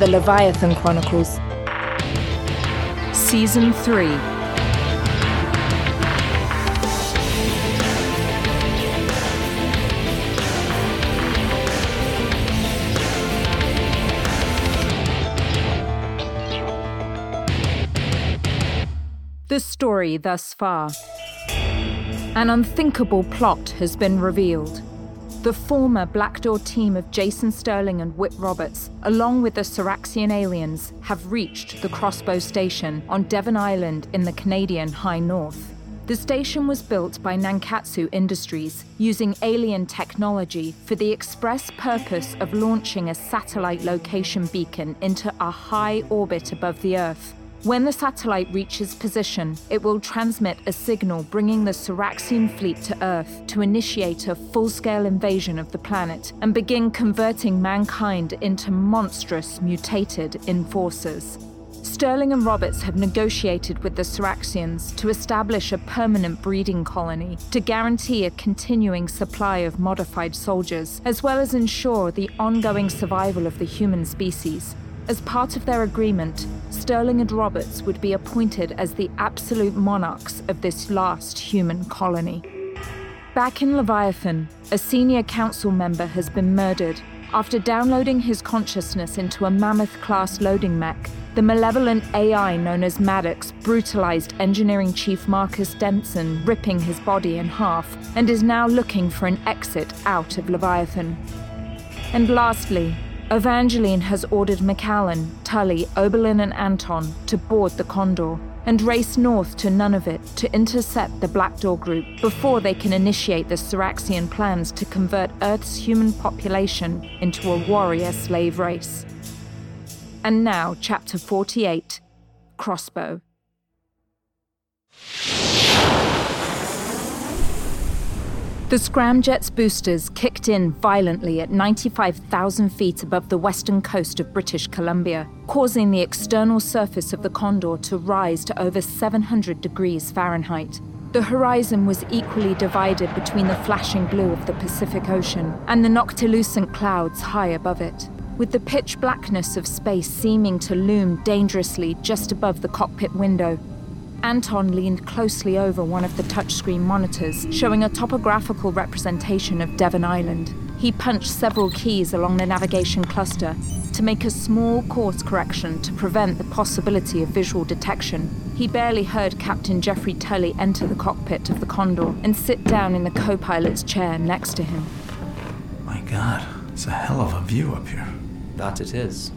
The Leviathan Chronicles, Season 3 The story thus far. An unthinkable plot has been revealed. The former Black Door team of Jason Sterling and Whit Roberts, along with the Syraxian aliens, have reached the Crossbow Station on Devon Island in the Canadian High North. The station was built by Nankatsu Industries using alien technology for the express purpose of launching a satellite location beacon into a high orbit above the Earth. When the satellite reaches position, it will transmit a signal bringing the Syraxian fleet to Earth to initiate a full scale invasion of the planet and begin converting mankind into monstrous, mutated enforcers. Sterling and Roberts have negotiated with the Syraxians to establish a permanent breeding colony to guarantee a continuing supply of modified soldiers, as well as ensure the ongoing survival of the human species. As part of their agreement, Sterling and Roberts would be appointed as the absolute monarchs of this last human colony. Back in Leviathan, a senior council member has been murdered after downloading his consciousness into a mammoth class loading mech. The malevolent AI known as Maddox brutalized engineering chief Marcus Denson, ripping his body in half, and is now looking for an exit out of Leviathan. And lastly, Evangeline has ordered Macallan, Tully, Oberlin, and Anton to board the Condor and race north to Nunavut to intercept the Black Door group before they can initiate the Syraxian plans to convert Earth's human population into a warrior slave race. And now, Chapter 48 Crossbow. The Scramjet's boosters kicked in violently at 95,000 feet above the western coast of British Columbia, causing the external surface of the Condor to rise to over 700 degrees Fahrenheit. The horizon was equally divided between the flashing blue of the Pacific Ocean and the noctilucent clouds high above it, with the pitch blackness of space seeming to loom dangerously just above the cockpit window. Anton leaned closely over one of the touchscreen monitors, showing a topographical representation of Devon Island. He punched several keys along the navigation cluster to make a small course correction to prevent the possibility of visual detection. He barely heard Captain Jeffrey Tully enter the cockpit of the Condor and sit down in the co pilot's chair next to him. My god, it's a hell of a view up here. That it is.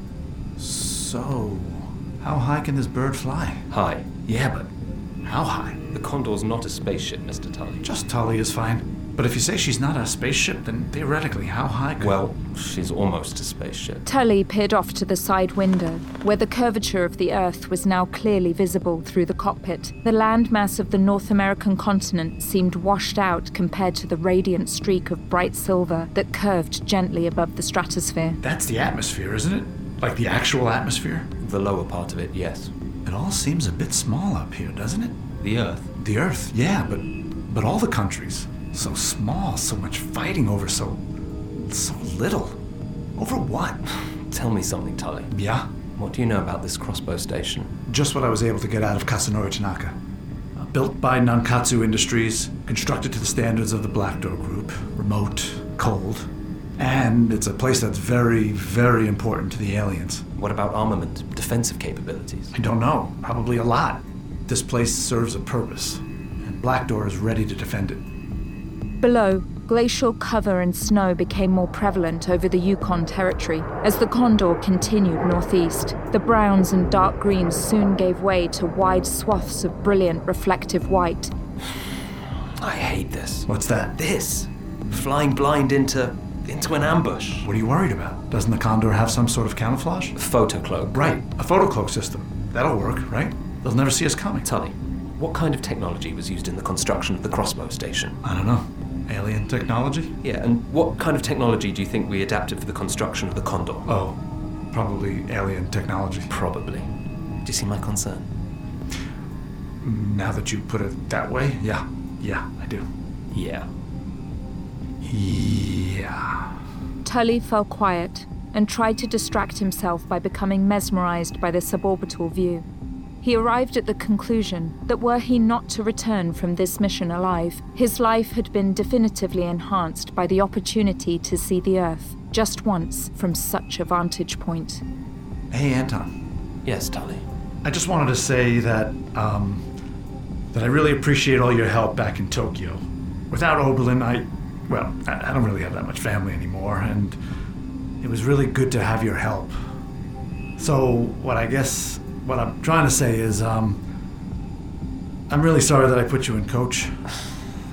So, how high can this bird fly? High. Yeah, but how high? The Condor's not a spaceship, Mr. Tully. Just Tully is fine. But if you say she's not a spaceship, then theoretically, how high could. Well, she's almost a spaceship. Tully peered off to the side window, where the curvature of the Earth was now clearly visible through the cockpit. The landmass of the North American continent seemed washed out compared to the radiant streak of bright silver that curved gently above the stratosphere. That's the atmosphere, isn't it? Like the actual atmosphere? The lower part of it, yes. It all seems a bit small up here, doesn't it? The Earth. The Earth, yeah, but but all the countries so small, so much fighting over so so little. Over what? Tell me something, Tully. Yeah, What do you know about this crossbow station? just what I was able to get out of Kasanori Tanaka. Uh, built by Nankatsu Industries, constructed to the standards of the Black Door Group, remote, cold, and it's a place that's very, very important to the aliens. What about armament, defensive capabilities? I don't know, probably a lot. This place serves a purpose, and Black Door is ready to defend it. Below, glacial cover and snow became more prevalent over the Yukon Territory as the Condor continued northeast. The browns and dark greens soon gave way to wide swaths of brilliant reflective white. I hate this. What's that? This. Flying blind into into an ambush. What are you worried about? Doesn't the Condor have some sort of camouflage? Photo cloak. Right, a photo cloak system. That'll work, right? They'll never see us coming. Tully, what kind of technology was used in the construction of the crossbow station? I don't know. Alien technology? Yeah, and what kind of technology do you think we adapted for the construction of the Condor? Oh, probably alien technology. Probably. Do you see my concern? Now that you put it that way, yeah. Yeah, I do. Yeah. Yeah. Tully fell quiet and tried to distract himself by becoming mesmerized by the suborbital view. He arrived at the conclusion that were he not to return from this mission alive, his life had been definitively enhanced by the opportunity to see the Earth just once from such a vantage point. Hey, Anton. Yes, Tully. I just wanted to say that, um, that I really appreciate all your help back in Tokyo. Without Oberlin, I, well, I don't really have that much family anymore, and it was really good to have your help. So, what I guess, what I'm trying to say is, um, I'm really sorry that I put you in coach.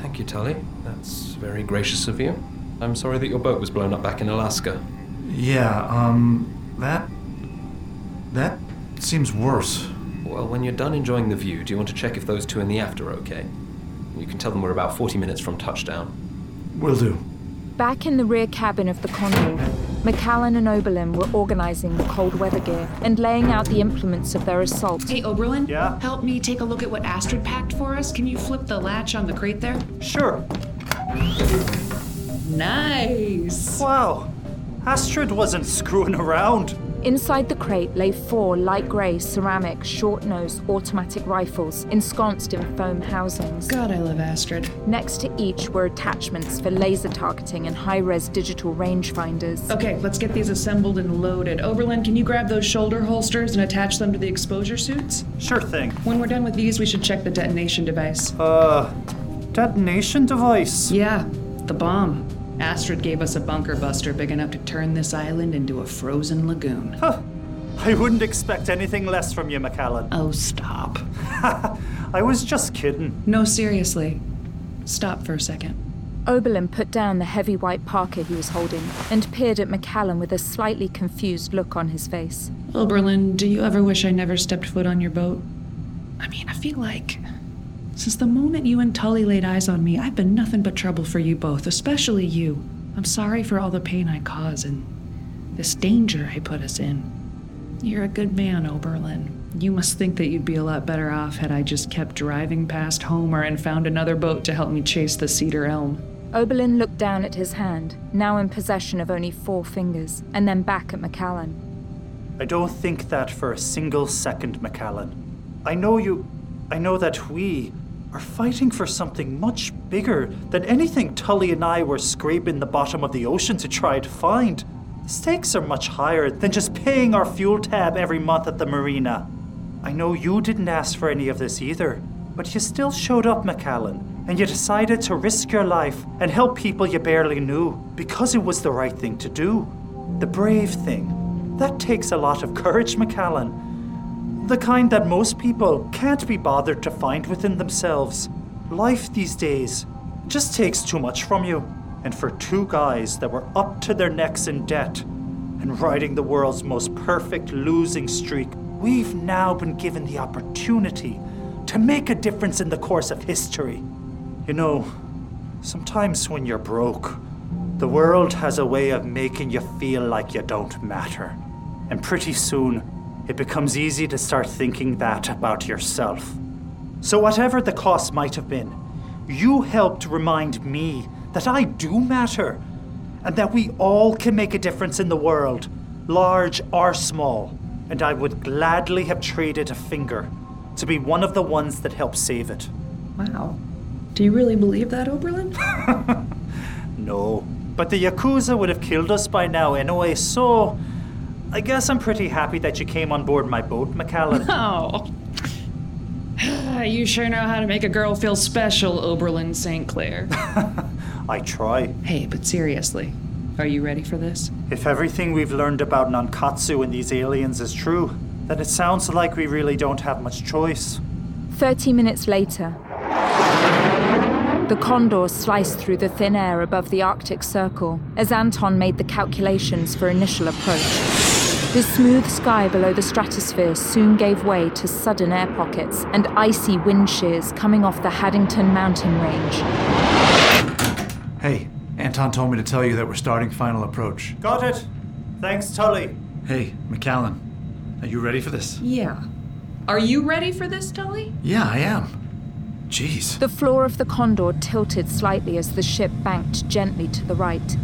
Thank you, Tully. That's very gracious of you. I'm sorry that your boat was blown up back in Alaska. Yeah, um, that, that seems worse. Well, when you're done enjoying the view, do you want to check if those two in the aft are okay? You can tell them we're about 40 minutes from touchdown. Will do. Back in the rear cabin of the Condor, Macallan and Oberlin were organizing the cold weather gear and laying out the implements of their assault. Hey, Oberlin? Yeah? Help me take a look at what Astrid packed for us. Can you flip the latch on the crate there? Sure. Nice. Wow. Astrid wasn't screwing around. Inside the crate lay four light grey ceramic short nosed automatic rifles ensconced in foam housings. God, I love Astrid. Next to each were attachments for laser targeting and high res digital rangefinders. Okay, let's get these assembled and loaded. Oberlin, can you grab those shoulder holsters and attach them to the exposure suits? Sure thing. When we're done with these, we should check the detonation device. Uh, detonation device? Yeah, the bomb. Astrid gave us a bunker buster big enough to turn this island into a frozen lagoon. Huh. I wouldn't expect anything less from you, Macallan. Oh, stop. I was just kidding. No, seriously. Stop for a second. Oberlin put down the heavy white parka he was holding and peered at Macallan with a slightly confused look on his face. Oberlin, do you ever wish I never stepped foot on your boat? I mean, I feel like since the moment you and Tully laid eyes on me, I've been nothing but trouble for you both, especially you. I'm sorry for all the pain I caused and this danger I put us in. You're a good man, Oberlin. You must think that you'd be a lot better off had I just kept driving past Homer and found another boat to help me chase the cedar elm. Oberlin looked down at his hand, now in possession of only four fingers, and then back at Macallan. I don't think that for a single second, Macallan. I know you. I know that we are fighting for something much bigger than anything Tully and I were scraping the bottom of the ocean to try to find. The stakes are much higher than just paying our fuel tab every month at the marina. I know you didn't ask for any of this either, but you still showed up, Macallan, and you decided to risk your life and help people you barely knew because it was the right thing to do. The brave thing. That takes a lot of courage, Macallan. The kind that most people can't be bothered to find within themselves. Life these days just takes too much from you. And for two guys that were up to their necks in debt and riding the world's most perfect losing streak, we've now been given the opportunity to make a difference in the course of history. You know, sometimes when you're broke, the world has a way of making you feel like you don't matter. And pretty soon, it becomes easy to start thinking that about yourself. So, whatever the cost might have been, you helped remind me that I do matter and that we all can make a difference in the world, large or small. And I would gladly have traded a finger to be one of the ones that helped save it. Wow. Do you really believe that, Oberlin? No, but the Yakuza would have killed us by now anyway, so I guess I'm pretty happy that you came on board my boat, Macallan. Oh. you sure know how to make a girl feel special, Oberlin St. Clair. I try. hey, but seriously, are you ready for this? If everything we've learned about Nankatsu and these aliens is true, then it sounds like we really don't have much choice. Thirty minutes later, The Condor sliced through the thin air above the Arctic Circle as Anton made the calculations for initial approach. The smooth sky below the stratosphere soon gave way to sudden air pockets and icy wind shears coming off the Haddington mountain range. Hey, Anton told me to tell you that we're starting final approach. Got it. Thanks, Tully. Hey, Macallan, are you ready for this? Yeah. Are you ready for this, Tully? Yeah, I am. Jeez. The floor of the Condor tilted slightly as the ship banked gently to the right.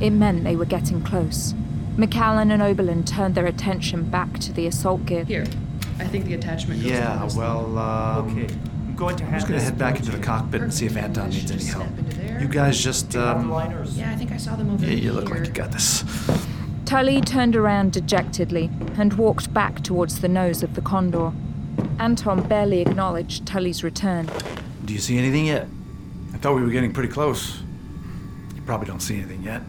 It meant they were getting close. Macallan and Oberlin turned their attention back to the assault gear. Here. I think the attachment goes Yeah, on this well, um, Okay, I'm going to I'm just gonna head back into the to you. cockpit and see if Anton needs any help. step into there. You guys just, Do you have um. Yeah, I think I saw them over yeah, here. you look like you got this. Tully turned around dejectedly and walked back towards the nose of the Condor. Anton barely acknowledged Tully's return. Do you see anything yet? I thought we were getting pretty close. You probably don't see anything yet.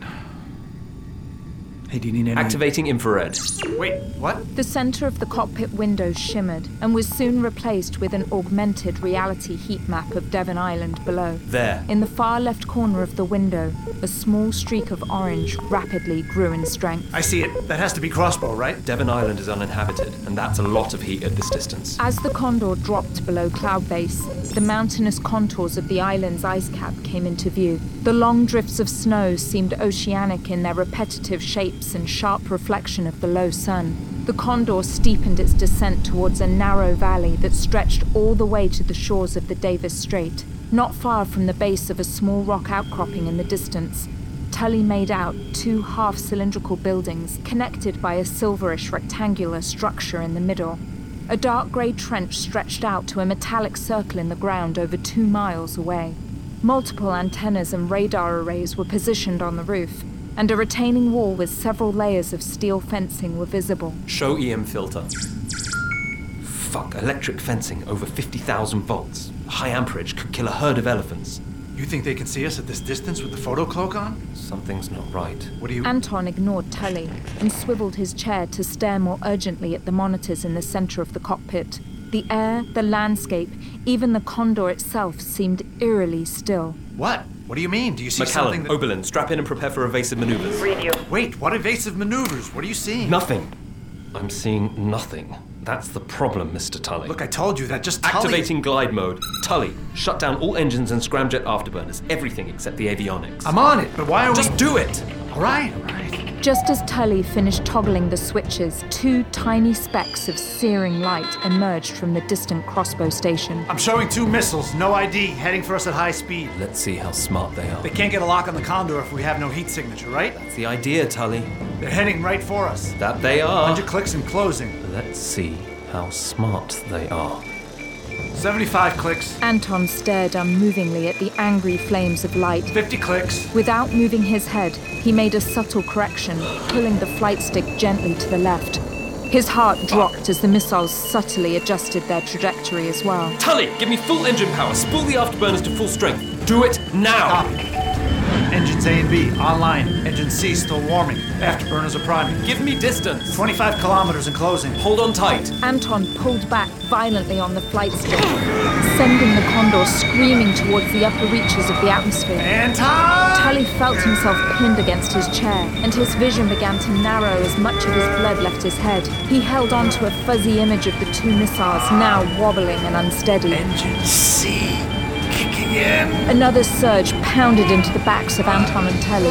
Hey, do you need any? Activating infrared. Wait, what? The center of the cockpit window shimmered and was soon replaced with an augmented reality heat map of Devon Island below. There. In the far left corner of the window, a small streak of orange rapidly grew in strength. I see it. That has to be crossbow, right? Devon Island is uninhabited, and that's a lot of heat at this distance. As the Condor dropped below cloud base, the mountainous contours of the island's ice cap came into view. The long drifts of snow seemed oceanic in their repetitive and sharp reflection of the low sun. The Condor steepened its descent towards a narrow valley that stretched all the way to the shores of the Davis Strait. Not far from the base of a small rock outcropping in the distance, Tully made out two half cylindrical buildings connected by a silverish rectangular structure in the middle. A dark grey trench stretched out to a metallic circle in the ground over two miles away. Multiple antennas and radar arrays were positioned on the roof, and a retaining wall with several layers of steel fencing were visible. Show EM filter. Fuck, electric fencing over 50,000 volts. High amperage could kill a herd of elephants. You think they can see us at this distance with the photo cloak on? Something's not right. What do you? Anton ignored Tully and swiveled his chair to stare more urgently at the monitors in the center of the cockpit. The air, the landscape, even the condor itself seemed eerily still. what? What do you mean? Do you see something? Macallan, That... Oberlin, strap in and prepare for evasive maneuvers. Wait, what evasive maneuvers? What are you seeing? Nothing. I'm seeing nothing. That's the problem, Mr. Tully. Look, I told you that. Just Tully- Activating glide mode. Tully, shut down all engines and scramjet afterburners. Everything except the avionics. I'm on it, but why are Just we? do it! All right, all right. Just as Tully finished toggling the switches, two tiny specks of searing light emerged from the distant crossbow station. I'm showing two missiles, no ID, heading for us at high speed. Let's see how smart they are. They can't get a lock on the Condor if we have no heat signature, right? That's the idea, Tully. They're heading right for us. That they are. 100 clicks and closing. Let's see how smart they are. 75 clicks, Anton stared unmovingly at the angry flames of light. 50 clicks. Without moving his head, he made a subtle correction, pulling the flight stick gently to the left. His heart dropped as the missiles subtly adjusted their trajectory as well. Tully, give me full engine power. Spool the afterburners to full strength. Do it now. Copy. Engines A and B online. Engine C still warming. Afterburners are priming. Give me distance. 25 kilometers in closing. Hold on tight. Anton pulled back violently on the flight stick, sending the Condor screaming towards the upper reaches of the atmosphere. Anton! Tully felt himself pinned against his chair, and his vision began to narrow as much of his blood left his head. He held on to a fuzzy image of the two missiles, now wobbling and unsteady. Engine C kicking in. Another surge pounded into the backs of Anton and Tully.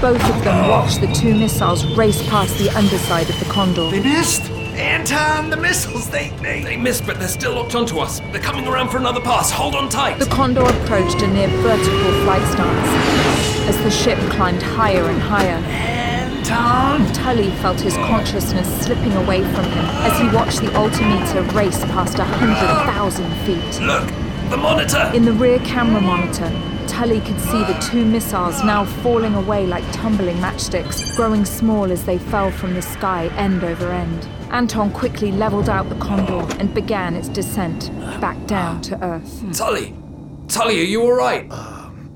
Both of them watched the two missiles race past the underside of the Condor. They missed. Anton, the missiles, they, they. They missed, but they're still locked onto us. They're coming around for another pass. Hold on tight. The Condor approached a near vertical flight stance. As the ship climbed higher and higher, Anton! Tully felt his consciousness slipping away from him as he watched the altimeter race past a hundred thousand feet. Look, the monitor. In the rear camera monitor, Tully could see the two missiles now falling away like tumbling matchsticks, growing small as they fell from the sky end over end. Anton quickly leveled out the Condor and began its descent back down to Earth. Tully, Tully, are you all right? Um.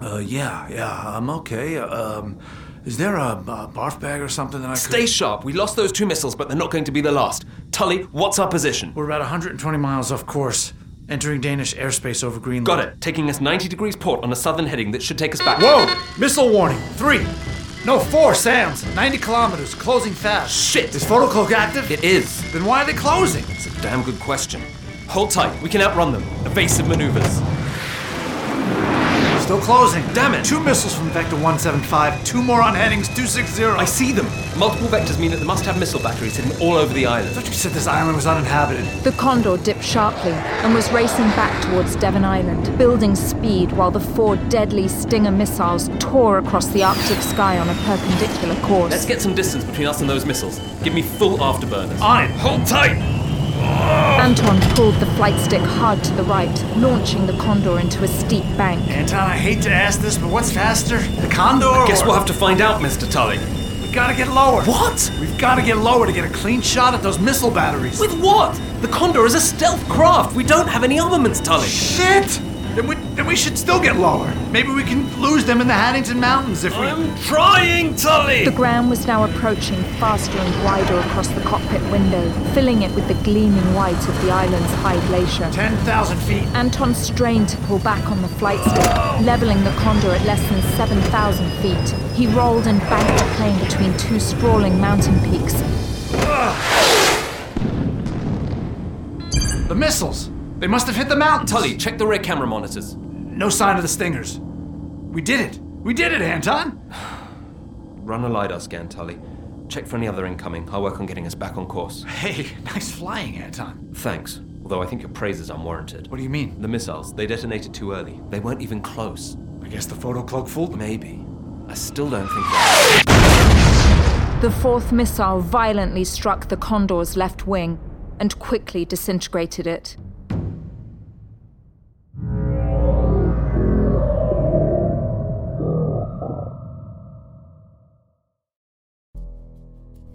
Uh, yeah, yeah, I'm okay. Um, is there a, a barf bag or something that I could... Stay sharp. We lost those two missiles, but they're not going to be the last. Tully, what's our position? We're about 120 miles off course. Entering Danish airspace over Greenland. Got it. Taking us 90 degrees port on a southern heading that should take us back. Whoa! Missile warning. Three. No, four, SAMs. 90 kilometers. Closing fast. Shit! Is photocloak active? It is. Then why are they closing? It's a damn good question. Hold tight. We can outrun them. Evasive maneuvers. Still closing. Damn it. Two missiles from Vector 175, two more on headings 260. I see them. Multiple vectors mean that they must have missile batteries hidden all over the island. I island. thought you said this island was uninhabited. The Condor dipped sharply and was racing back towards Devon Island, building speed while the four deadly Stinger missiles tore across the Arctic sky on a perpendicular course. Let's get some distance between us and those missiles. Give me full afterburners. On it. Hold tight! Anton pulled the flight stick hard to the right, launching the Condor into a steep bank. Anton, I hate to ask this, but what's faster? The Condor? I Guess or- we'll have to find out, Mr. Tully. We gotta get lower. What? We've gotta get lower to get a clean shot at those missile batteries. With what? The Condor is a stealth craft. We don't have any armaments, Tully. Shit! Then we, then we should still get lower. Maybe we can lose them in the Haddington Mountains if we. I'm trying, Tully! The ground was now approaching faster and wider across the cockpit window, filling it with the gleaming white of the island's high glacier. 10,000 feet. Anton strained to pull back on the flight stick, leveling the Condor at less than 7,000 feet. He rolled and banked the plane between two sprawling mountain peaks. The missiles. They must have hit the mountains. Tully, check the rear camera monitors. No sign of the stingers. We did it. We did it, Anton. Run a LiDAR scan, Tully. Check for any other incoming. I'll work on getting us back on course. Hey, nice flying, Anton. Thanks. Although I think your praise is unwarranted. What do you mean? The missiles, they detonated too early. They weren't even close. I guess the photo cloak fooled them. Maybe. I still don't think that. The fourth missile violently struck the Condor's left wing and quickly disintegrated it.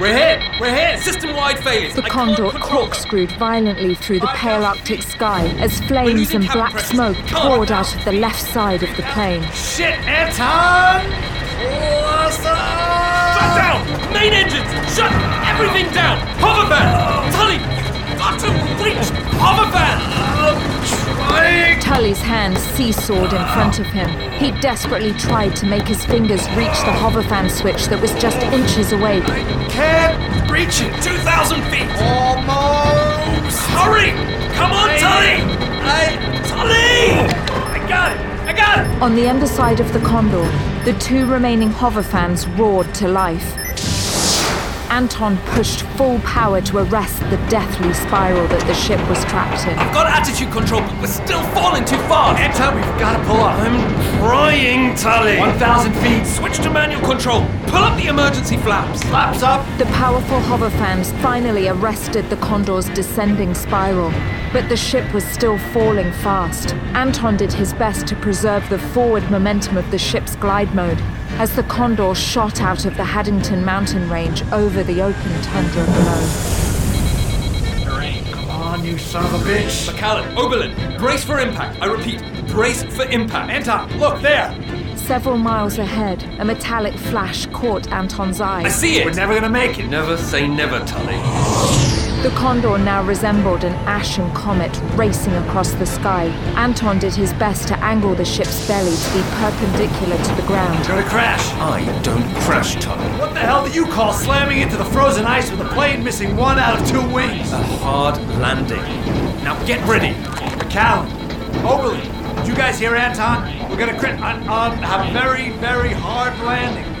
We're hit! We're hit! System wide failures! The Condor them. corkscrewed violently through the pale Arctic sky as flames and black pressure. smoke poured out of the left side of the plane. Shit! Awesome! Shut down! Main engines! Shut everything down! Hover fan! Tully! Got to reach hover fan! Tully's hands seesawed in front of him. He desperately tried to make his fingers reach the hoverfan switch that was just inches away. Can't reach it. 2,000 feet! Almost. Hurry! Come on, Tully! I. Tully! I got it! I got it! On the underside of the Condor, the two remaining hoverfans roared to life. Anton pushed full power to arrest the deathly spiral that the ship was trapped in. I've got attitude control, but we're still falling too fast. Anton, we've got to pull up. I'm trying, Tully. 1,000 feet. Switch to manual control. Pull up the emergency flaps. Flaps up. The powerful hover fans finally arrested the Condor's descending spiral, but the ship was still falling fast. Anton did his best to preserve the forward momentum of the ship's glide mode as the Condor shot out of the Haddington mountain range over the open tundra below. Come on, you son of a bitch. Macallan, Oberlin, brace for impact. I repeat, brace for impact. Anton, look there. Several miles ahead, a metallic flash caught Anton's eye. I see it. We're never gonna make it. Never say never, Tully. The Condor now resembled an ashen comet racing across the sky. Anton did his best to angle the ship's belly to be perpendicular to the ground. It's gonna crash. I don't crash, Tully. What the hell do you call slamming into the frozen ice with a plane missing one out of two wings? A hard landing. Now get ready. Macallan, Oberlin, did you guys hear Anton? We're gonna crit on, on have a very, very hard landing.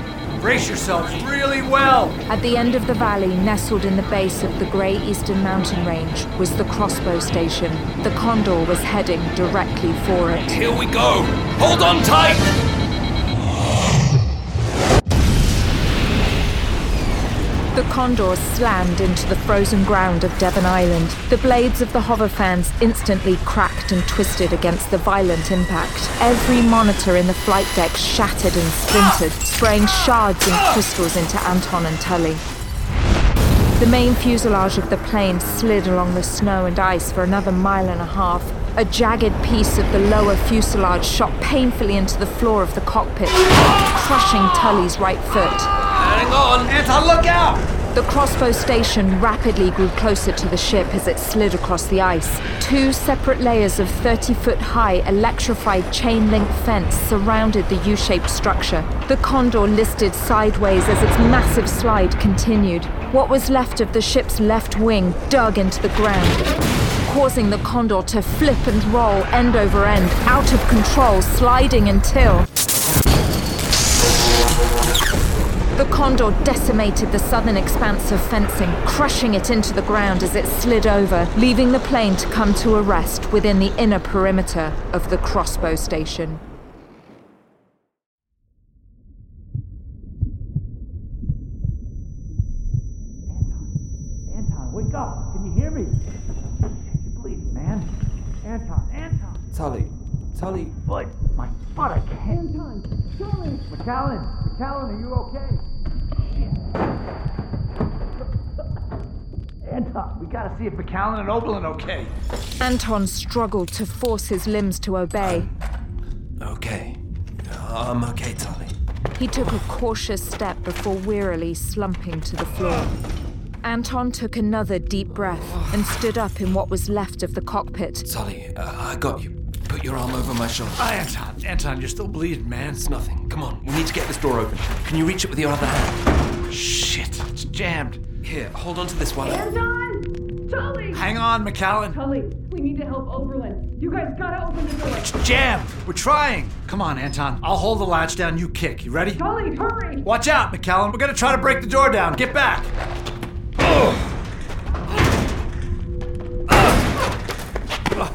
Brace yourselves really well. At the end of the valley, nestled in the base of the Grey Eastern Mountain Range, was the crossbow station. The Condor was heading directly for it. Here we go. Hold on tight. The Condor slammed into the frozen ground of Devon Island. The blades of the hover fans instantly cracked and twisted against the violent impact. Every monitor in the flight deck shattered and splintered, spraying shards and crystals into Anton and Tully. The main fuselage of the plane slid along the snow and ice for another mile and a half. A jagged piece of the lower fuselage shot painfully into the floor of the cockpit, crushing Tully's right foot. Hang on. Anton, look out! The crossbow station rapidly grew closer to the ship as it slid across the ice. Two separate layers of 30 foot high electrified chain link fence surrounded the U shaped structure. The Condor listed sideways as its massive slide continued. What was left of the ship's left wing dug into the ground, causing the Condor to flip and roll end over end, out of control, sliding until. The Condor decimated the southern expanse of fencing, crushing it into the ground as it slid over, leaving the plane to come to a rest within the inner perimeter of the crossbow station. Anton, wake up. Can you hear me? You're bleeding, man. Anton, Anton. Tully. Tully. Foot. My foot, I can't. Anton, Tully. Macallan, Macallan, are you okay? Shit. Anton, we gotta see if Macallan and Oberlin okay. Anton struggled to force his limbs to obey. Okay. I'm okay, Tully. He took a cautious step before wearily slumping to the floor. Anton took another deep breath and stood up in what was left of the cockpit. Tully, uh, I got you. Put your arm over my shoulder. Ah, Anton, Anton, you're still bleeding, man. It's nothing. Come on, we need to get this door open. Can you reach it with your other hand? Shit, it's jammed. Here, hold on to this one. Anton! Tully! Hang on, Macallan. Tully, we need to help Oberlin. You guys gotta open the door. It's jammed. We're trying. Come on, Anton. I'll hold the latch down. You kick. You ready? Tully, hurry! Watch out, Macallan. We're gonna try to break the door down. Get back.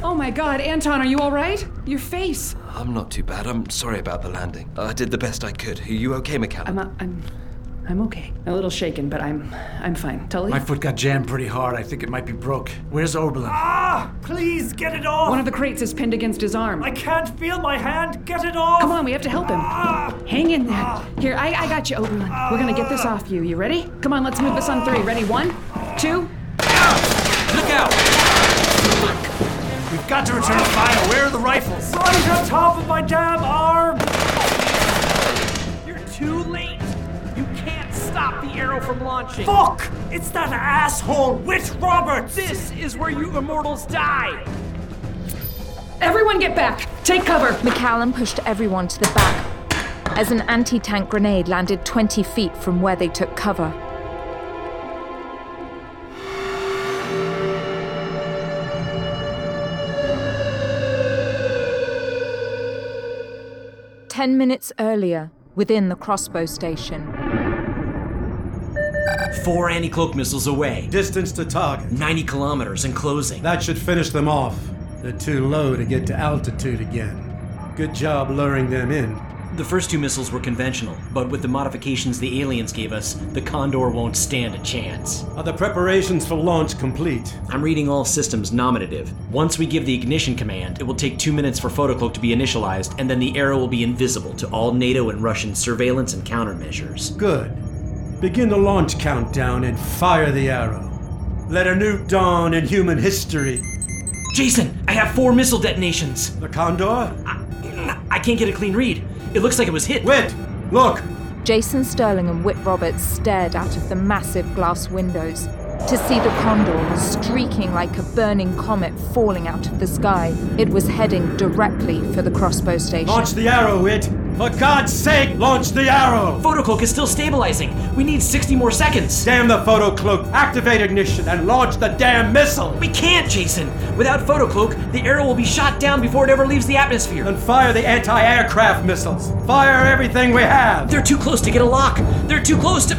Oh my god, Anton, are you alright? Your face. I'm not too bad. I'm sorry about the landing. I did the best I could. Are you okay, Macallan? I'm not, I'm I'm okay. A little shaken, but I'm I'm fine. Tully? My foot got jammed pretty hard. I think it might be broke. Where's Oberlin? Ah! Please get it off! One of the crates is pinned against his arm. I can't feel my hand. Get it off! Come on, we have to help him. Ah. Hang in there. Ah. Here, I, I got you, Oberlin. We're gonna get this off you. You ready? Come on, let's move this on three. Ready? One, two. Got to return fire. Where are the rifles? Right on top of my damn arm! You're too late. You can't stop the arrow from launching. Fuck! It's that asshole Whit Roberts! This is where you immortals die. Everyone get back! Take cover! Macallan pushed everyone to the back as an anti tank grenade landed 20 feet from where they took cover. Ten minutes earlier, within the crossbow station. Four anti cloak missiles away. Distance to target. 90 kilometers and closing. That should finish them off. They're too low to get to altitude again. Good job luring them in. The first two missiles were conventional, but with the modifications the aliens gave us, the Condor won't stand a chance. Are the preparations for launch complete? I'm reading all systems nominative. Once we give the ignition command, it will take two minutes for Photocloak to be initialized, and then the arrow will be invisible to all NATO and Russian surveillance and countermeasures. Good. Begin the launch countdown and fire the arrow. Let a new dawn in human history. Jason, I have four missile detonations. The Condor? I, I can't get a clean read. It looks like it was hit. Wait! Look! Jason Sterling and Whit Roberts stared out of the massive glass windows to see the Condor streaking like a burning comet falling out of the sky. It was heading directly for the crossbow station. Launch the arrow, Whit! For God's sake, launch the arrow! Photocloak is still stabilizing. We need 60 more seconds. Damn the photocloak! Activate ignition and launch the damn missile! We can't, Jason! Without photocloak, the arrow will be shot down before it ever leaves the atmosphere. Then fire the anti aircraft missiles! Fire everything we have! They're too close to get a lock! They're too close to.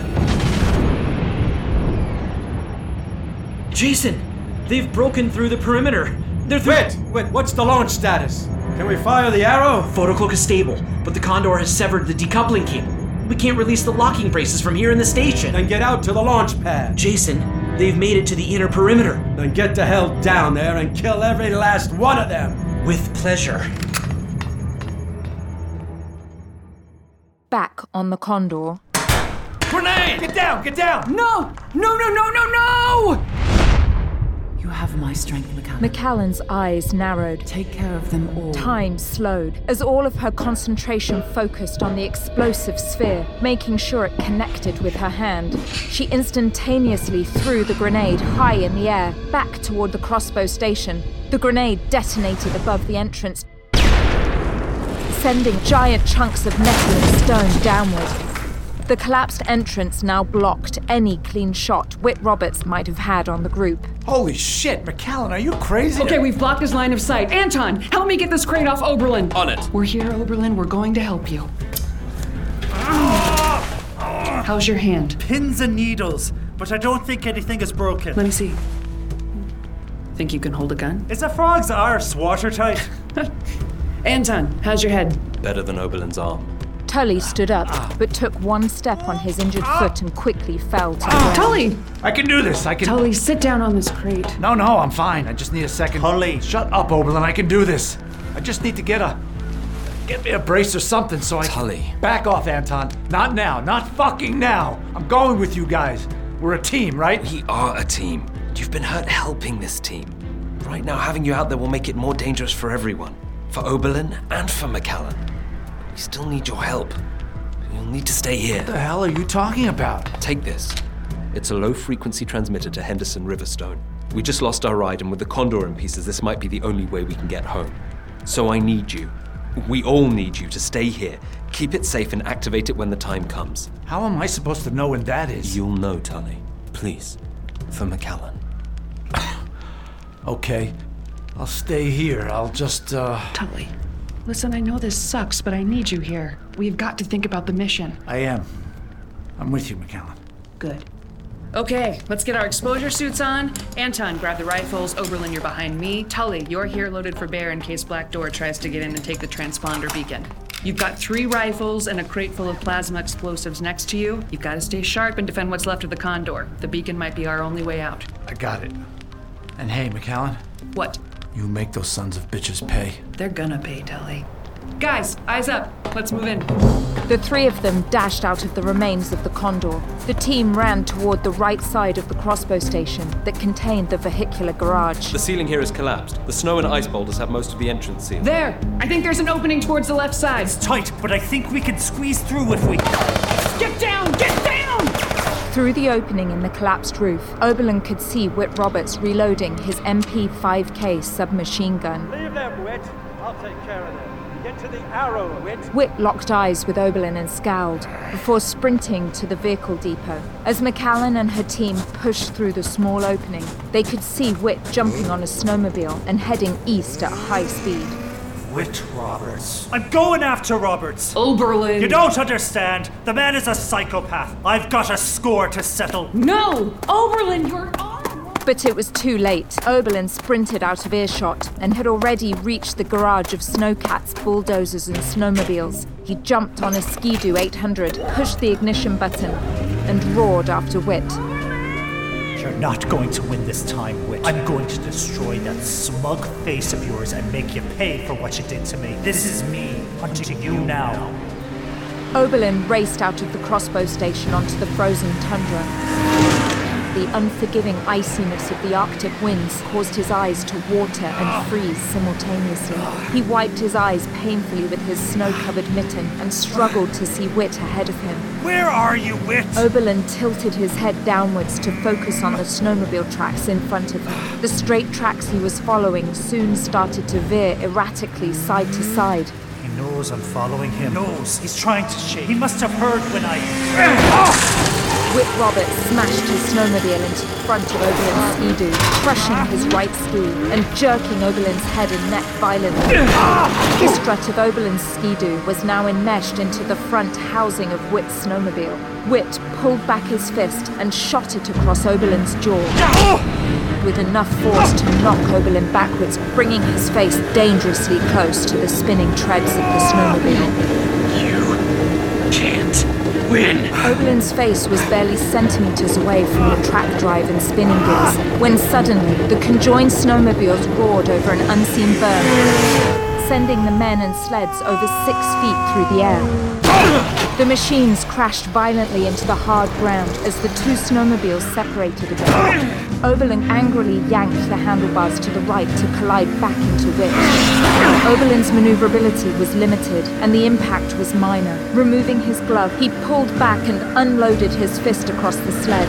Jason! They've broken through the perimeter! They're through. Wait! Wait, what's the launch status? Can we fire the arrow? Photocloak is stable, but the Condor has severed the decoupling cable. We can't release the locking braces from here in the station. Then get out to the launch pad. Jason, they've made it to the inner perimeter. Then get the hell down there and kill every last one of them. With pleasure. Back on the Condor. Grenade! Get down, get down! No! No, no, no, no, no! You have my strength, Macallan. Macallan's eyes narrowed. Take care of them all. Time slowed as all of her concentration focused on the explosive sphere, making sure it connected with her hand. She instantaneously threw the grenade high in the air, back toward the crossbow station. The grenade detonated above the entrance, sending giant chunks of metal and stone downward. The collapsed entrance now blocked any clean shot Whit Roberts might have had on the group. Holy shit, Macallan, are you crazy? Okay, we've blocked his line of sight. Anton, help me get this crate off Oberlin. On it. We're here, Oberlin. We're going to help you. How's your hand? Pins and needles, but I don't think anything is broken. Let me see. Think you can hold a gun? Is a frog's arse watertight? Anton, how's your head? Better than Oberlin's arm. Tully stood up, but took one step on his injured foot and quickly fell to the ground. Tully! I can do this. I can. Tully, sit down on this crate. No, no, I'm fine. I just need a second. Tully. Shut up, Oberlin. I can do this. I just need to get a. Get me a brace or something so I. Tully. Back off, Anton. Not now. Not fucking now. I'm going with you guys. We're a team, right? We are a team. You've been hurt helping this team. Right now, having you out there will make it more dangerous for everyone. For Oberlin and for Macallan. We still need your help. You'll need to stay here. What the hell are you talking about? Take this. It's a low frequency transmitter to Henderson Riverstone. We just lost our ride, and with the Condor in pieces, this might be the only way we can get home. So I need you. We all need you to stay here. Keep it safe and activate it when the time comes. How am I supposed to know when that is? You'll know, Tully. Please. For Macallan. Okay. I'll stay here. I'll just, uh. Tully, listen, I know this sucks, but I need you here. We've got to think about the mission. I am. I'm with you, Macallan. Good. Okay, let's get our exposure suits on. Anton, grab the rifles. Oberlin, you're behind me. Tully, you're here loaded for bear in case Black Door tries to get in and take the transponder beacon. You've got three rifles and a crate full of plasma explosives next to you. You've got to stay sharp and defend what's left of the Condor. The beacon might be our only way out. I got it. And hey, Macallan, What? You make those sons of bitches pay. They're gonna pay, Tully. Guys, eyes up. Let's move in. The three of them dashed out of the remains of the Condor. The team ran toward the right side of the crossbow station that contained the vehicular garage. The ceiling here has collapsed. The snow and ice boulders have most of the entrance sealed. There! I think there's an opening towards the left side. It's tight, but I think we can squeeze through if we. Get down! Get down! Through the opening in the collapsed roof, Oberlin could see Whit Roberts reloading his MP5K submachine gun. Leave them, Whit. I'll take care of them. Get to the arrow, Wit. Whit locked eyes with Oberlin and scowled before sprinting to the vehicle depot. As Macallan and her team pushed through the small opening, they could see Whit jumping on a snowmobile and heading east at high speed. Whit Roberts. I'm going after Roberts. Oberlin. You don't understand. The man is a psychopath. I've got a score to settle. No! Oberlin, you're on! But it was too late. Oberlin sprinted out of earshot and had already reached the garage of snowcats, bulldozers, and snowmobiles. He jumped on a Ski-Doo 800, pushed the ignition button, and roared after Whit. You're not going to win this time, Whit. I'm going to destroy that smug face of yours and make you pay for what you did to me. This is me hunting to you now. Oberlin raced out of the crossbow station onto the frozen tundra. The unforgiving iciness of the Arctic winds caused his eyes to water and freeze simultaneously. He wiped his eyes painfully with his snow covered mitten and struggled to see Whit ahead of him. Where are you, Whit? Oberlin tilted his head downwards to focus on the snowmobile tracks in front of him. The straight tracks he was following soon started to veer erratically side to side. He knows I'm following him. He knows. He's trying to shake. He must have heard when I. Ah! Whit Roberts smashed his snowmobile into the front of Oberlin's ski-doo, crushing his right ski and jerking Oberlin's head and neck violently. The strut of Oberlin's ski-doo was now enmeshed into the front housing of Whit's snowmobile. Whit pulled back his fist and shot it across Oberlin's jaw. With enough force to knock Oberlin backwards, bringing his face dangerously close to the spinning treads of the snowmobile. Win. Oberlin's face was barely centimeters away from the track drive and spinning gears when suddenly the conjoined snowmobiles roared over an unseen berm, sending the men and sleds over six feet through the air. The machines crashed violently into the hard ground as the two snowmobiles separated again. Oberlin angrily yanked the handlebars to the right to collide back into Whit. Oberlin's maneuverability was limited, and the impact was minor. Removing his glove, he pulled back and unloaded his fist across the sled,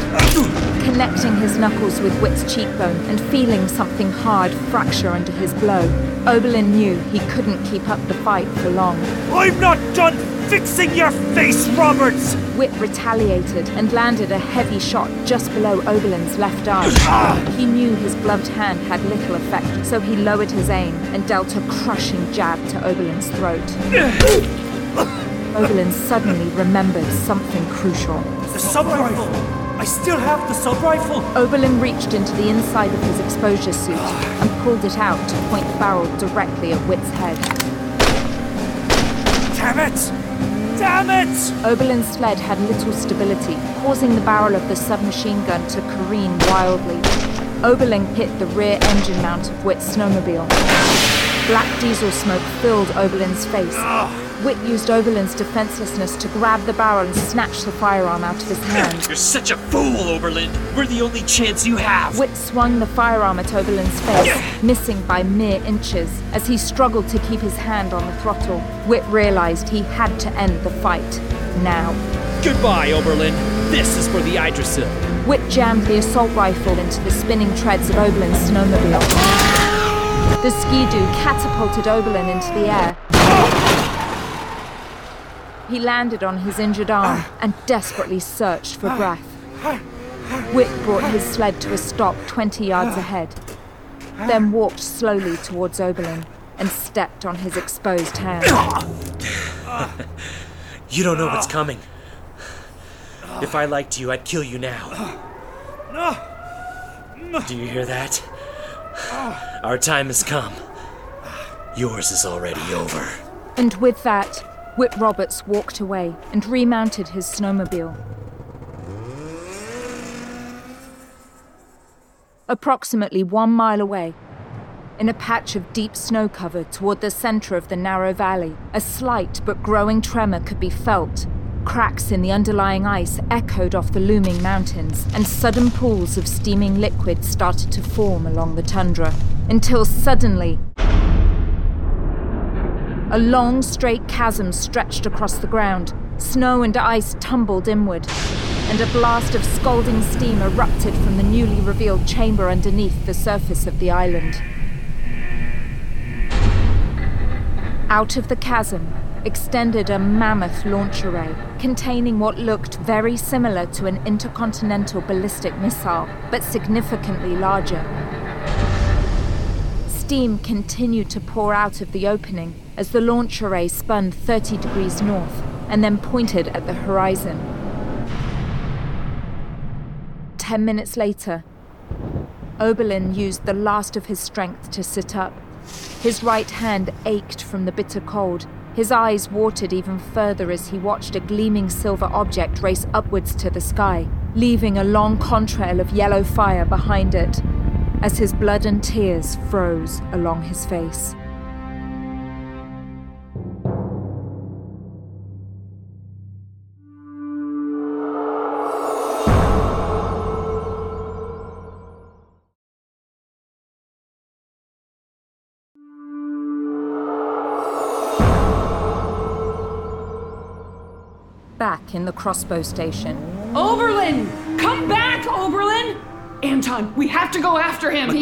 connecting his knuckles with Whit's cheekbone and feeling something hard fracture under his blow. Oberlin knew he couldn't keep up the fight for long. I'm not done fixing your face, Roberts! Whit retaliated and landed a heavy shot just below Oberlin's left arm. Ah! He knew his gloved hand had little effect, so he lowered his aim and dealt a crushing jab to Oberlin's throat. Oberlin suddenly remembered something crucial. The sub rifle! I still have the sub rifle! Oberlin reached into the inside of his exposure suit and pulled it out to point the barrel directly at Whit's head. Damn it! Damn it! Oberlin's sled had little stability, causing the barrel of the submachine gun to careen wildly. Oberlin hit the rear engine mount of Whit's snowmobile. Black diesel smoke filled Oberlin's face. Ah. Whit used Oberlin's defenselessness to grab the barrel and snatch the firearm out of his hand. You're such a fool, Oberlin. We're the only chance you have. Whit swung the firearm at Oberlin's face, missing by mere inches. As he struggled to keep his hand on the throttle, Whit realized he had to end the fight. Now. Goodbye, Oberlin. This is for the Yggdrasil. Whit jammed the assault rifle into the spinning treads of Oberlin's snowmobile. The ski-doo catapulted Oberlin into the air. He landed on his injured arm and desperately searched for breath. Whit brought his sled to a stop 20 yards ahead, then walked slowly towards Oberlin and stepped on his exposed hand. You don't know what's coming. If I liked you, I'd kill you now. Do you hear that? Our time has come. Yours is already over. And with that, Whit Roberts walked away and remounted his snowmobile. Approximately one mile away, in a patch of deep snow cover toward the center of the narrow valley, a slight but growing tremor could be felt. Cracks in the underlying ice echoed off the looming mountains, and sudden pools of steaming liquid started to form along the tundra, until suddenly, a long, straight chasm stretched across the ground. Snow and ice tumbled inward, and a blast of scalding steam erupted from the newly revealed chamber underneath the surface of the island. Out of the chasm extended a mammoth launch array containing what looked very similar to an intercontinental ballistic missile, but significantly larger. Steam continued to pour out of the opening as the launch array spun 30 degrees north and then pointed at the horizon. Ten minutes later, Oberlin used the last of his strength to sit up. His right hand ached from the bitter cold. His eyes watered even further as he watched a gleaming silver object race upwards to the sky, leaving a long contrail of yellow fire behind it, as his blood and tears froze along his face. Back in the crossbow station. Oberlin! Come back, Oberlin! Anton, we have to go after him. He-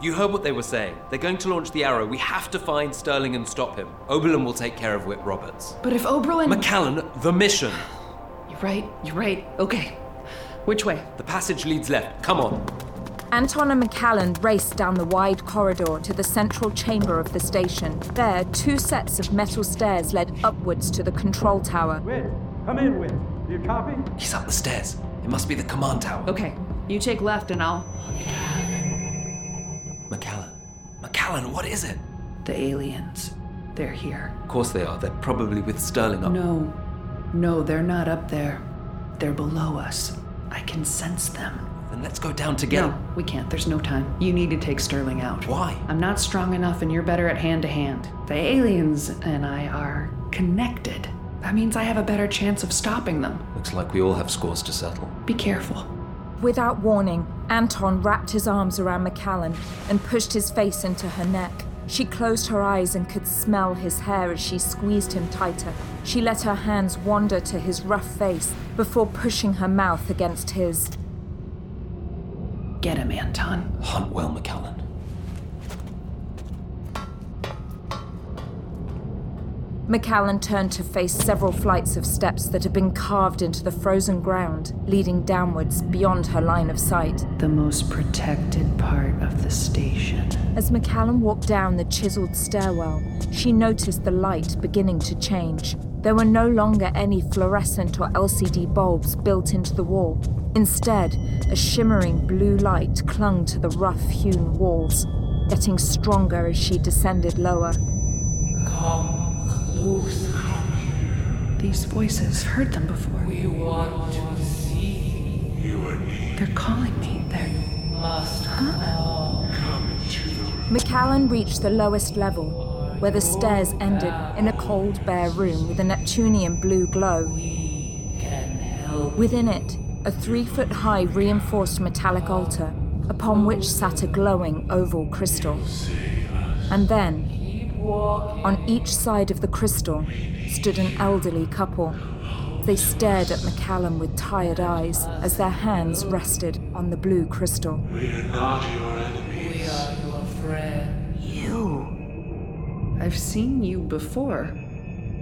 you heard what they were saying. They're going to launch the arrow. We have to find Sterling and stop him. Oberlin will take care of Whit Roberts. But if Oberlin. Macallan, the mission. You're right, you're right. Okay. Which way? The passage leads left. Come on. Anton and Macallan raced down the wide corridor to the central chamber of the station. There, two sets of metal stairs led upwards to the control tower. Whit, come in, Whit. Do you copy? He's up the stairs. It must be the command tower. Okay, you take left and I'll. Macallan. Macallan, what is it? The aliens. They're here. Of course they are. They're probably with Sterling up. No. No, they're not up there. They're below us. I can sense them. Then let's go down together. No, we can't. There's no time. You need to take Sterling out. Why? I'm not strong enough and you're better at hand to hand. The aliens and I are connected. That means I have a better chance of stopping them. Looks like we all have scores to settle. Be careful. Without warning, Anton wrapped his arms around Macallan and pushed his face into her neck. She closed her eyes and could smell his hair as she squeezed him tighter. She let her hands wander to his rough face before pushing her mouth against his. Get him, Anton. Hunt well, Macallan. Macallan turned to face several flights of steps that had been carved into the frozen ground, leading downwards beyond her line of sight. The most protected part of the station. As Macallan walked down the chiseled stairwell, she noticed the light beginning to change. There were no longer any fluorescent or LCD bulbs built into the wall. Instead, a shimmering blue light clung to the rough hewn walls, getting stronger as she descended lower. Come close. These voices, heard them before. We want to see you and me. They're calling me. They're. Must huh? come to the Macallan reached the lowest level, where the stairs ended in a cold, bare room with a Neptunian blue glow. Within it, a three foot high reinforced metallic altar, upon which sat a glowing oval crystal. And then, on each side of the crystal, stood an elderly couple. They stared at Macallan with tired eyes as their hands rested on the blue crystal. We are not your enemies. We are your friends. You. I've seen you before.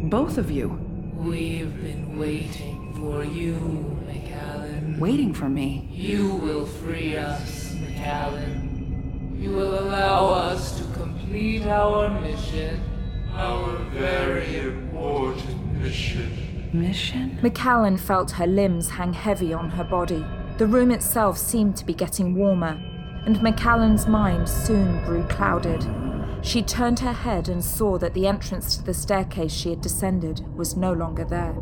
Both of you. We've been waiting for you, Macallan. Waiting for me? You will free us, Macallan. You will allow us to complete our mission. Our very important mission. Mission? Macallan felt her limbs hang heavy on her body. The room itself seemed to be getting warmer, and Macallan's mind soon grew clouded. She turned her head and saw that the entrance to the staircase she had descended was no longer there.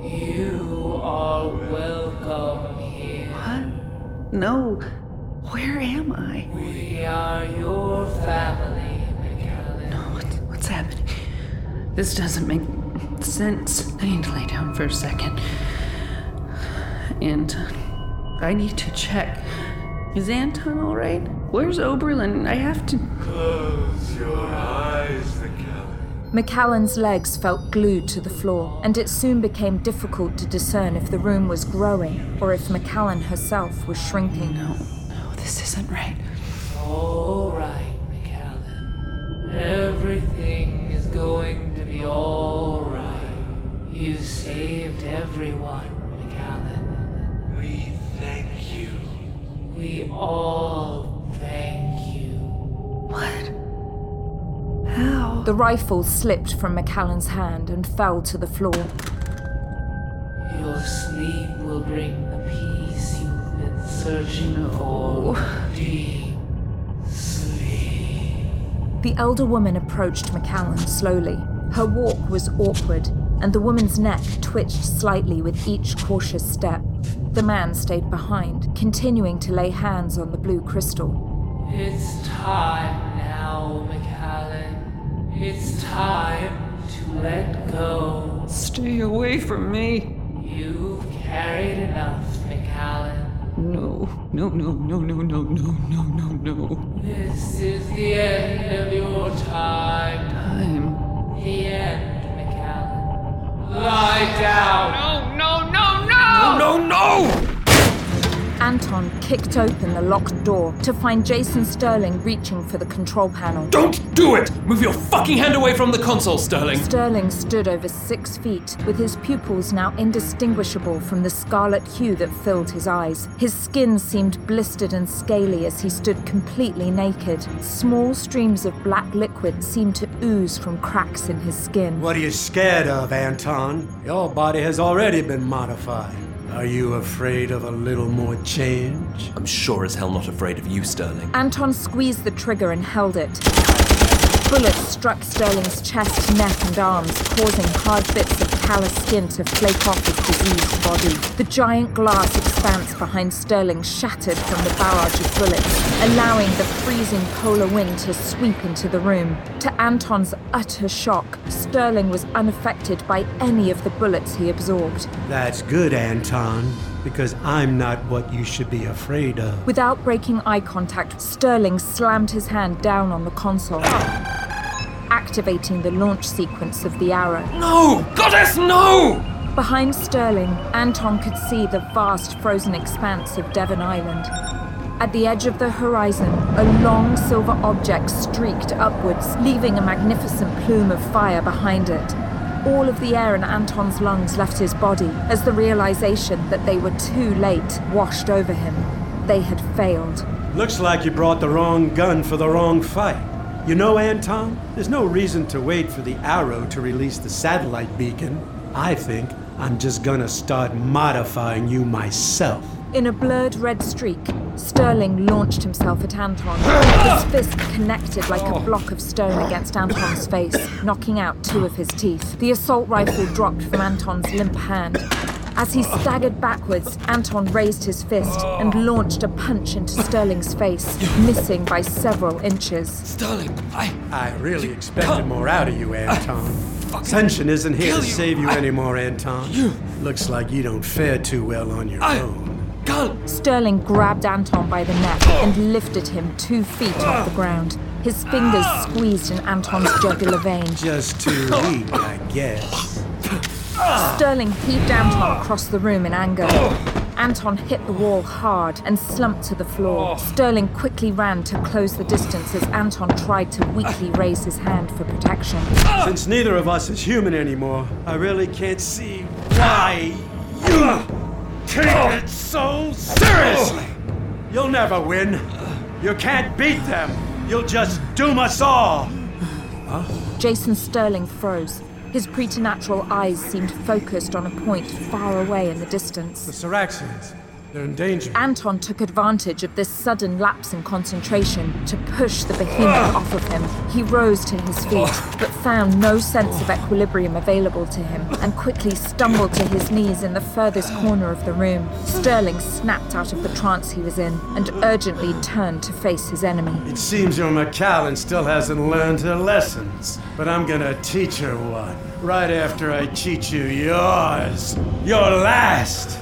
You are welcome here. What? No. Where am I? We are your family, Macallan. No, what's, what's happening? This doesn't make sense. I need to lay down for a second. Anton. I need to check. Is Anton alright? Where's Oberlin? I have to. Close your eyes, Macallan. Macallan's legs felt glued to the floor, and it soon became difficult to discern if the room was growing or if Macallan herself was shrinking. No, no, this isn't right. All right, Macallan. Everything is going to be all right. You saved everyone, Macallan. We thank you. We all thank you. What? How? The rifle slipped from Macallan's hand and fell to the floor. Your sleep will bring the peace you've been searching for. Deep sleep. The elder woman approached Macallan slowly. Her walk was awkward, and the woman's neck twitched slightly with each cautious step. The man stayed behind, continuing to lay hands on the blue crystal. It's time now, Macallan. It's time to let go. Stay away from me. You've carried enough, Macallan. No, no, no, no, no, no, no, no, no, no. This is the end of your time. Time. The end, Macallan. Lie down. No, no, no, no! No, no, no! Anton kicked open the locked door to find Jason Sterling reaching for the control panel. Don't do it! Move your fucking hand away from the console, Sterling! Sterling stood over six feet, with his pupils now indistinguishable from the scarlet hue that filled his eyes. His skin seemed blistered and scaly as he stood completely naked. Small streams of black liquid seemed to ooze from cracks in his skin. What are you scared of, Anton? Your body has already been modified. Are you afraid of a little more change? I'm sure as hell not afraid of you, Sterling. Anton squeezed the trigger and held it. Bullets struck Sterling's chest, neck, and arms, causing hard bits of callous skin to flake off his diseased body. The giant glass expanse behind Sterling shattered from the barrage of bullets, allowing the freezing polar wind to sweep into the room. To Anton's utter shock, Sterling was unaffected by any of the bullets he absorbed. That's good, Anton, because I'm not what you should be afraid of. Without breaking eye contact, Sterling slammed his hand down on the console, activating the launch sequence of the arrow. No! Goddess, no! Behind Sterling, Anton could see the vast frozen expanse of Devon Island. At the edge of the horizon, a long silver object streaked upwards, leaving a magnificent plume of fire behind it. All of the air in Anton's lungs left his body as the realization that they were too late washed over him. They had failed. Looks like you brought the wrong gun for the wrong fight. You know, Anton, there's no reason to wait for the arrow to release the satellite beacon. I think I'm just gonna start modifying you myself. In a blurred red streak, Sterling launched himself at Anton. His fist connected like a block of stone against Anton's face, knocking out two of his teeth. The assault rifle dropped from Anton's limp hand. As he staggered backwards, Anton raised his fist and launched a punch into Sterling's face, missing by several inches. Sterling, I. I really expected more out of you, Anton. Senshin isn't here to save you anymore, Anton. Looks like you don't fare too well on your own. Sterling grabbed Anton by the neck and lifted him two feet off the ground. His fingers squeezed in Anton's jugular vein. Just too weak, I guess. Sterling heaved Anton across the room in anger. Anton hit the wall hard and slumped to the floor. Sterling quickly ran to close the distance as Anton tried to weakly raise his hand for protection. Since neither of us is human anymore, I really can't see why you take it so seriously. You'll never win. You can't beat them. You'll just doom us all. Jason Sterling froze. His preternatural eyes seemed focused on a point far away in the distance. The Syraxians, they're in danger. Anton took advantage of this sudden lapse in concentration to push the behemoth ah! off of him. He rose to his feet, ah! but found no sense of equilibrium available to him and quickly stumbled to his knees in the furthest corner of the room. Sterling snapped out of the trance he was in and urgently turned to face his enemy. It seems your Macallan still hasn't learned her lessons, but I'm gonna teach her one. Right after I teach you yours. Your last.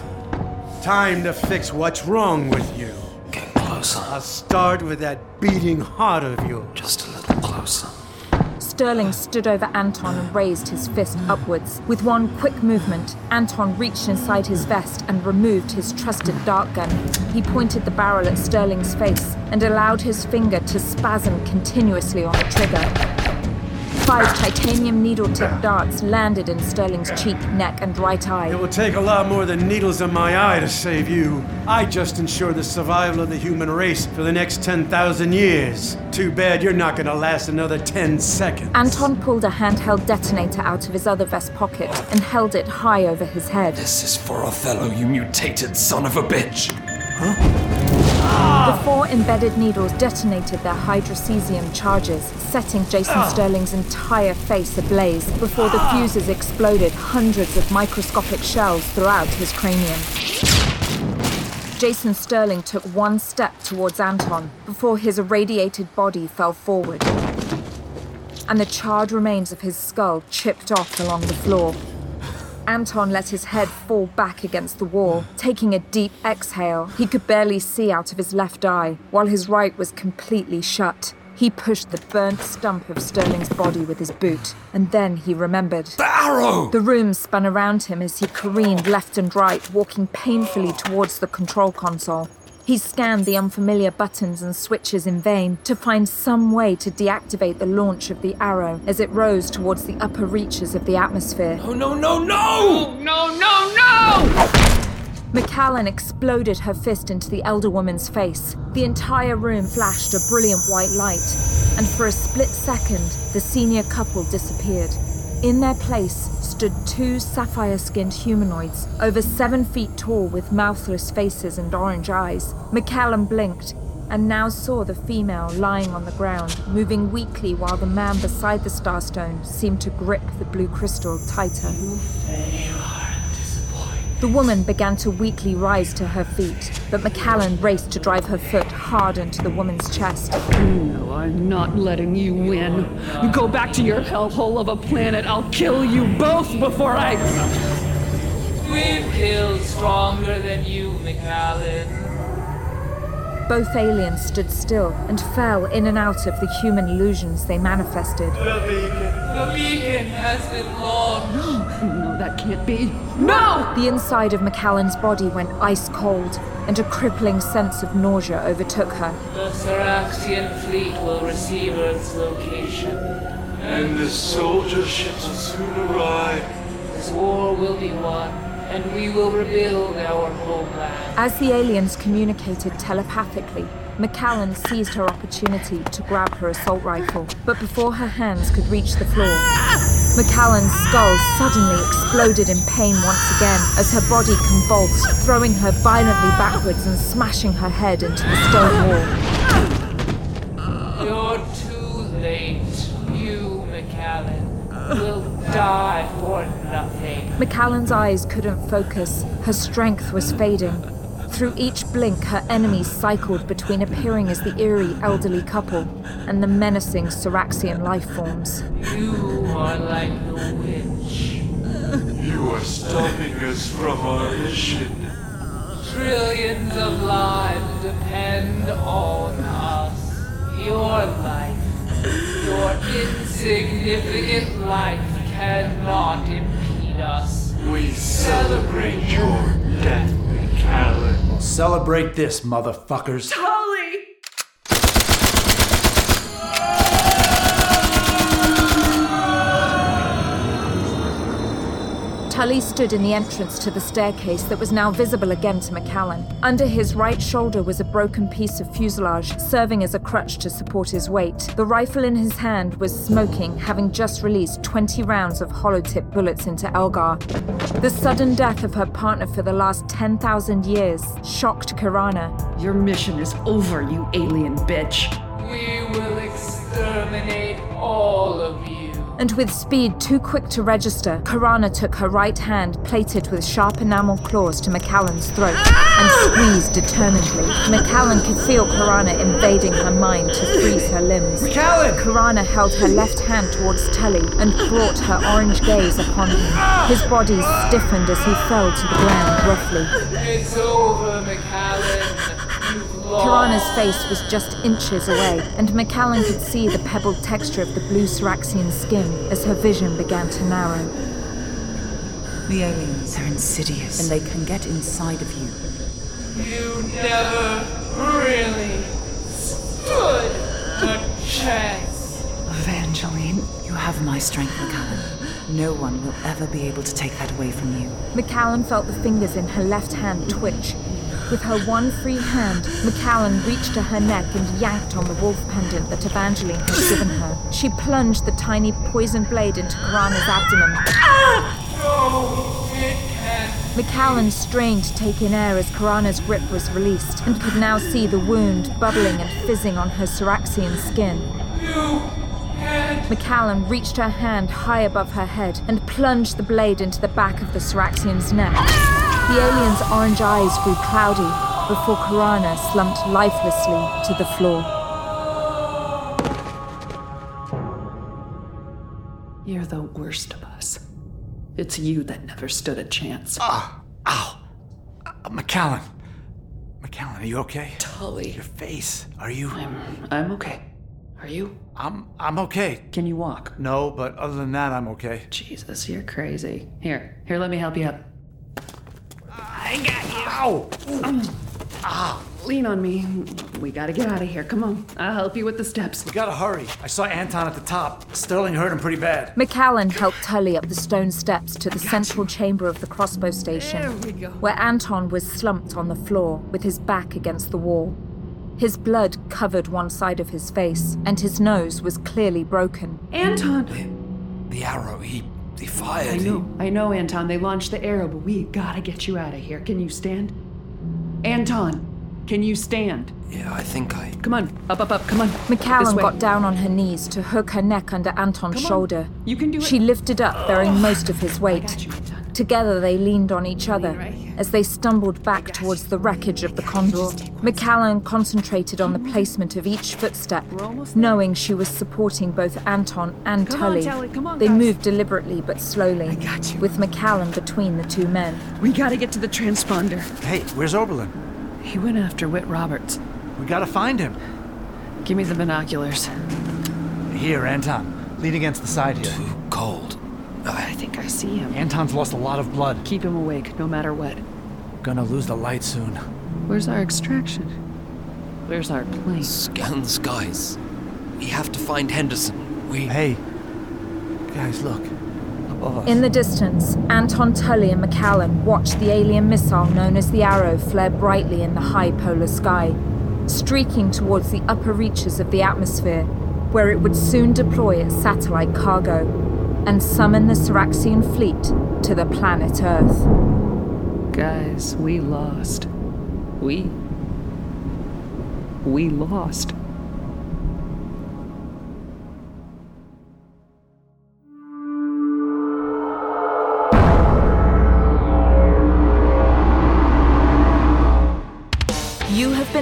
Time to fix what's wrong with you. Get closer. I'll start with that beating heart of yours. Just a little closer. Sterling stood over Anton and raised his fist upwards. With one quick movement, Anton reached inside his vest and removed his trusted dart gun. He pointed the barrel at Sterling's face and allowed his finger to spasm continuously on the trigger. Five titanium needle tipped darts landed in Sterling's cheek, neck, and right eye. It will take a lot more than needles in my eye to save you. I just ensure the survival of the human race for the next 10,000 years. Too bad you're not gonna last another 10 seconds. Anton pulled a handheld detonator out of his other vest pocket and held it high over his head. This is for Othello, you mutated son of a bitch. The four embedded needles detonated their hydrocesium charges, setting Jason ah. Sterling's entire face ablaze before the ah. fuses exploded hundreds of microscopic shells throughout his cranium. Jason Sterling took one step towards Anton before his irradiated body fell forward, and the charred remains of his skull chipped off along the floor. Anton let his head fall back against the wall, taking a deep exhale. He could barely see out of his left eye, while his right was completely shut. He pushed the burnt stump of Sterling's body with his boot, and then he remembered. The arrow! The room spun around him as he careened left and right, walking painfully towards the control console. He scanned the unfamiliar buttons and switches in vain to find some way to deactivate the launch of the arrow as it rose towards the upper reaches of the atmosphere. Oh no, no, no! No, no, no! Macallan exploded her fist into the elder woman's face. The entire room flashed a brilliant white light, and for a split second, the senior couple disappeared. In their place stood two sapphire skinned humanoids, over seven feet tall with mouthless faces and orange eyes. Macallan blinked and now saw the female lying on the ground, moving weakly while the man beside the starstone seemed to grip the blue crystal tighter. The woman began to weakly rise to her feet, but Macallan raced to drive her foot hard into the woman's chest. No, I'm not letting you win. Go back to your hellhole of a planet. I'll kill you both before I. We've killed stronger than you, Macallan. Both aliens stood still and fell in and out of the human illusions they manifested. The beacon. The beacon has been launched. No, that can't be. No! The inside of Macallan's body went ice cold, and a crippling sense of nausea overtook her. The Saraxian fleet will receive Earth's location. And the soldier ships will soon arrive. This war will be won, and we will rebuild our homeland. As the aliens communicated telepathically, Macallan seized her opportunity to grab her assault rifle, but before her hands could reach the floor, Macallan's skull suddenly exploded in pain once again as her body convulsed, throwing her violently backwards and smashing her head into the stone wall. You're too late. You, Macallan, will die for nothing. Macallan's eyes couldn't focus. Her strength was fading. Through each blink, her enemies cycled between appearing as the eerie elderly couple and the menacing Saraxian life forms. You are like the witch. You are stopping us from our mission. Trillions of lives depend on us. Your life, your insignificant life cannot impede us. We celebrate your death, Macallan. Celebrate this, motherfuckers. Tulley! Tulley stood in the entrance to the staircase that was now visible again to Macallan. Under his right shoulder was a broken piece of fuselage, serving as a crutch to support his weight. The rifle in his hand was smoking, having just released 20 rounds of hollow tip bullets into Elgar. The sudden death of her partner for the last 10,000 years shocked Kirana. Your mission is over, you alien bitch. We will exterminate all of you. And with speed too quick to register, Kirana took her right hand, plated with sharp enamel claws, to Macallan's throat and ah! squeezed determinedly. Macallan could feel Kirana invading her mind to freeze her limbs. Macallan! Kirana held her left hand towards Tulley and brought her orange gaze upon him. His body stiffened as he fell to the ground roughly. It's over, Macallan. You've lost. Kirana's face was just inches away, and Macallan could see the pebbled texture of the blue Saraxian skin as her vision began to narrow. The aliens are insidious, and they can get inside of you. You never really stood a chance. Evangeline, You have my strength, Macallan. No one will ever be able to take that away from you. Macallan felt the fingers in her left hand twitch. With her one free hand, Macallan reached to her neck and yanked on the wolf pendant that Evangeline had given her. She plunged the tiny poisoned blade into Kirana's abdomen. Macallan strained to take in air as Kirana's grip was released and could now see the wound bubbling and fizzing on her Syraxian skin. Macallan reached her hand high above her head and plunged the blade into the back of the Syraxian's neck. The alien's orange eyes grew cloudy before Kirana slumped lifelessly to the floor. You're the worst of us. It's you that never stood a chance. Ah, ow. Uh, Macallan. Macallan, are you okay? Tulley. Your face. Are you? I'm, I'm okay. Are you? I'm I'm okay. Can you walk? No, but other than that, I'm okay. Jesus, you're crazy. Here, here, let me help you up. I got you. Ow! Ah, lean on me. We gotta get out of here. Come on, I'll help you with the steps. We gotta hurry. I saw Anton at the top. Sterling hurt him pretty bad. Macallan helped Tulley up the stone steps to the central chamber of the crossbow station, There we go. where Anton was slumped on the floor with his back against the wall. His blood covered one side of his face, and his nose was clearly broken. Anton! The arrow, he. He fired. I know, I know, Anton. They launched the arrow, but we gotta get you out of here. Can you stand? Anton, can you stand? Yeah, I think I. Come on, up, up, up, come on. This Macallan got down on her knees to hook her neck under Anton's Come on. shoulder. You can do it. She lifted up, bearing most of his weight. Together they leaned on each other as they stumbled back towards the wreckage of the Condor. Macallan concentrated on the placement of each footstep, knowing she was supporting both Anton and Tulley. Tulley, come on, they moved deliberately but slowly, with Macallan between the two men. We gotta get to the transponder. Hey, where's Oberlin? He went after Whit Roberts. We gotta find him. Give me the binoculars. Here, Anton. Lean against the side here. Too cold. Oh, I think I see him. Anton's lost a lot of blood. Keep him awake, no matter what. Gonna lose the light soon. Where's our extraction? Where's our plane? Scan the skies. We have to find Henderson. We. Hey. Guys, look. Above us. In the distance, Anton Tulley and Macallan watched the alien missile known as the Arrow flare brightly in the high polar sky, streaking towards the upper reaches of the atmosphere, where it would soon deploy its satellite cargo and summon the Syraxian fleet to the planet Earth. Guys, we lost. We. We lost.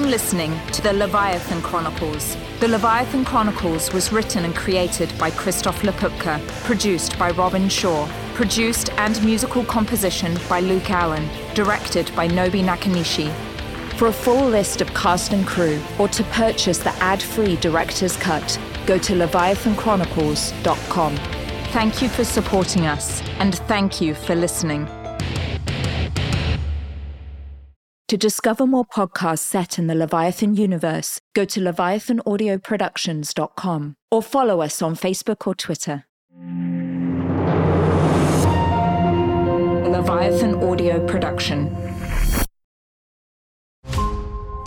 Listening to the Leviathan Chronicles. The Leviathan Chronicles was written and created by Christof Laputka, produced by Robin Shore, produced and musical composition by Luke Allen, directed by Nobi Nakanishi. For a full list of cast and crew, or to purchase the ad-free director's cut, go to leviathanchronicles.com. Thank you for supporting us, and thank you for listening. To discover more podcasts set in the Leviathan universe, go to leviathanaudioproductions.com or follow us on Facebook or Twitter. Leviathan Audio Production.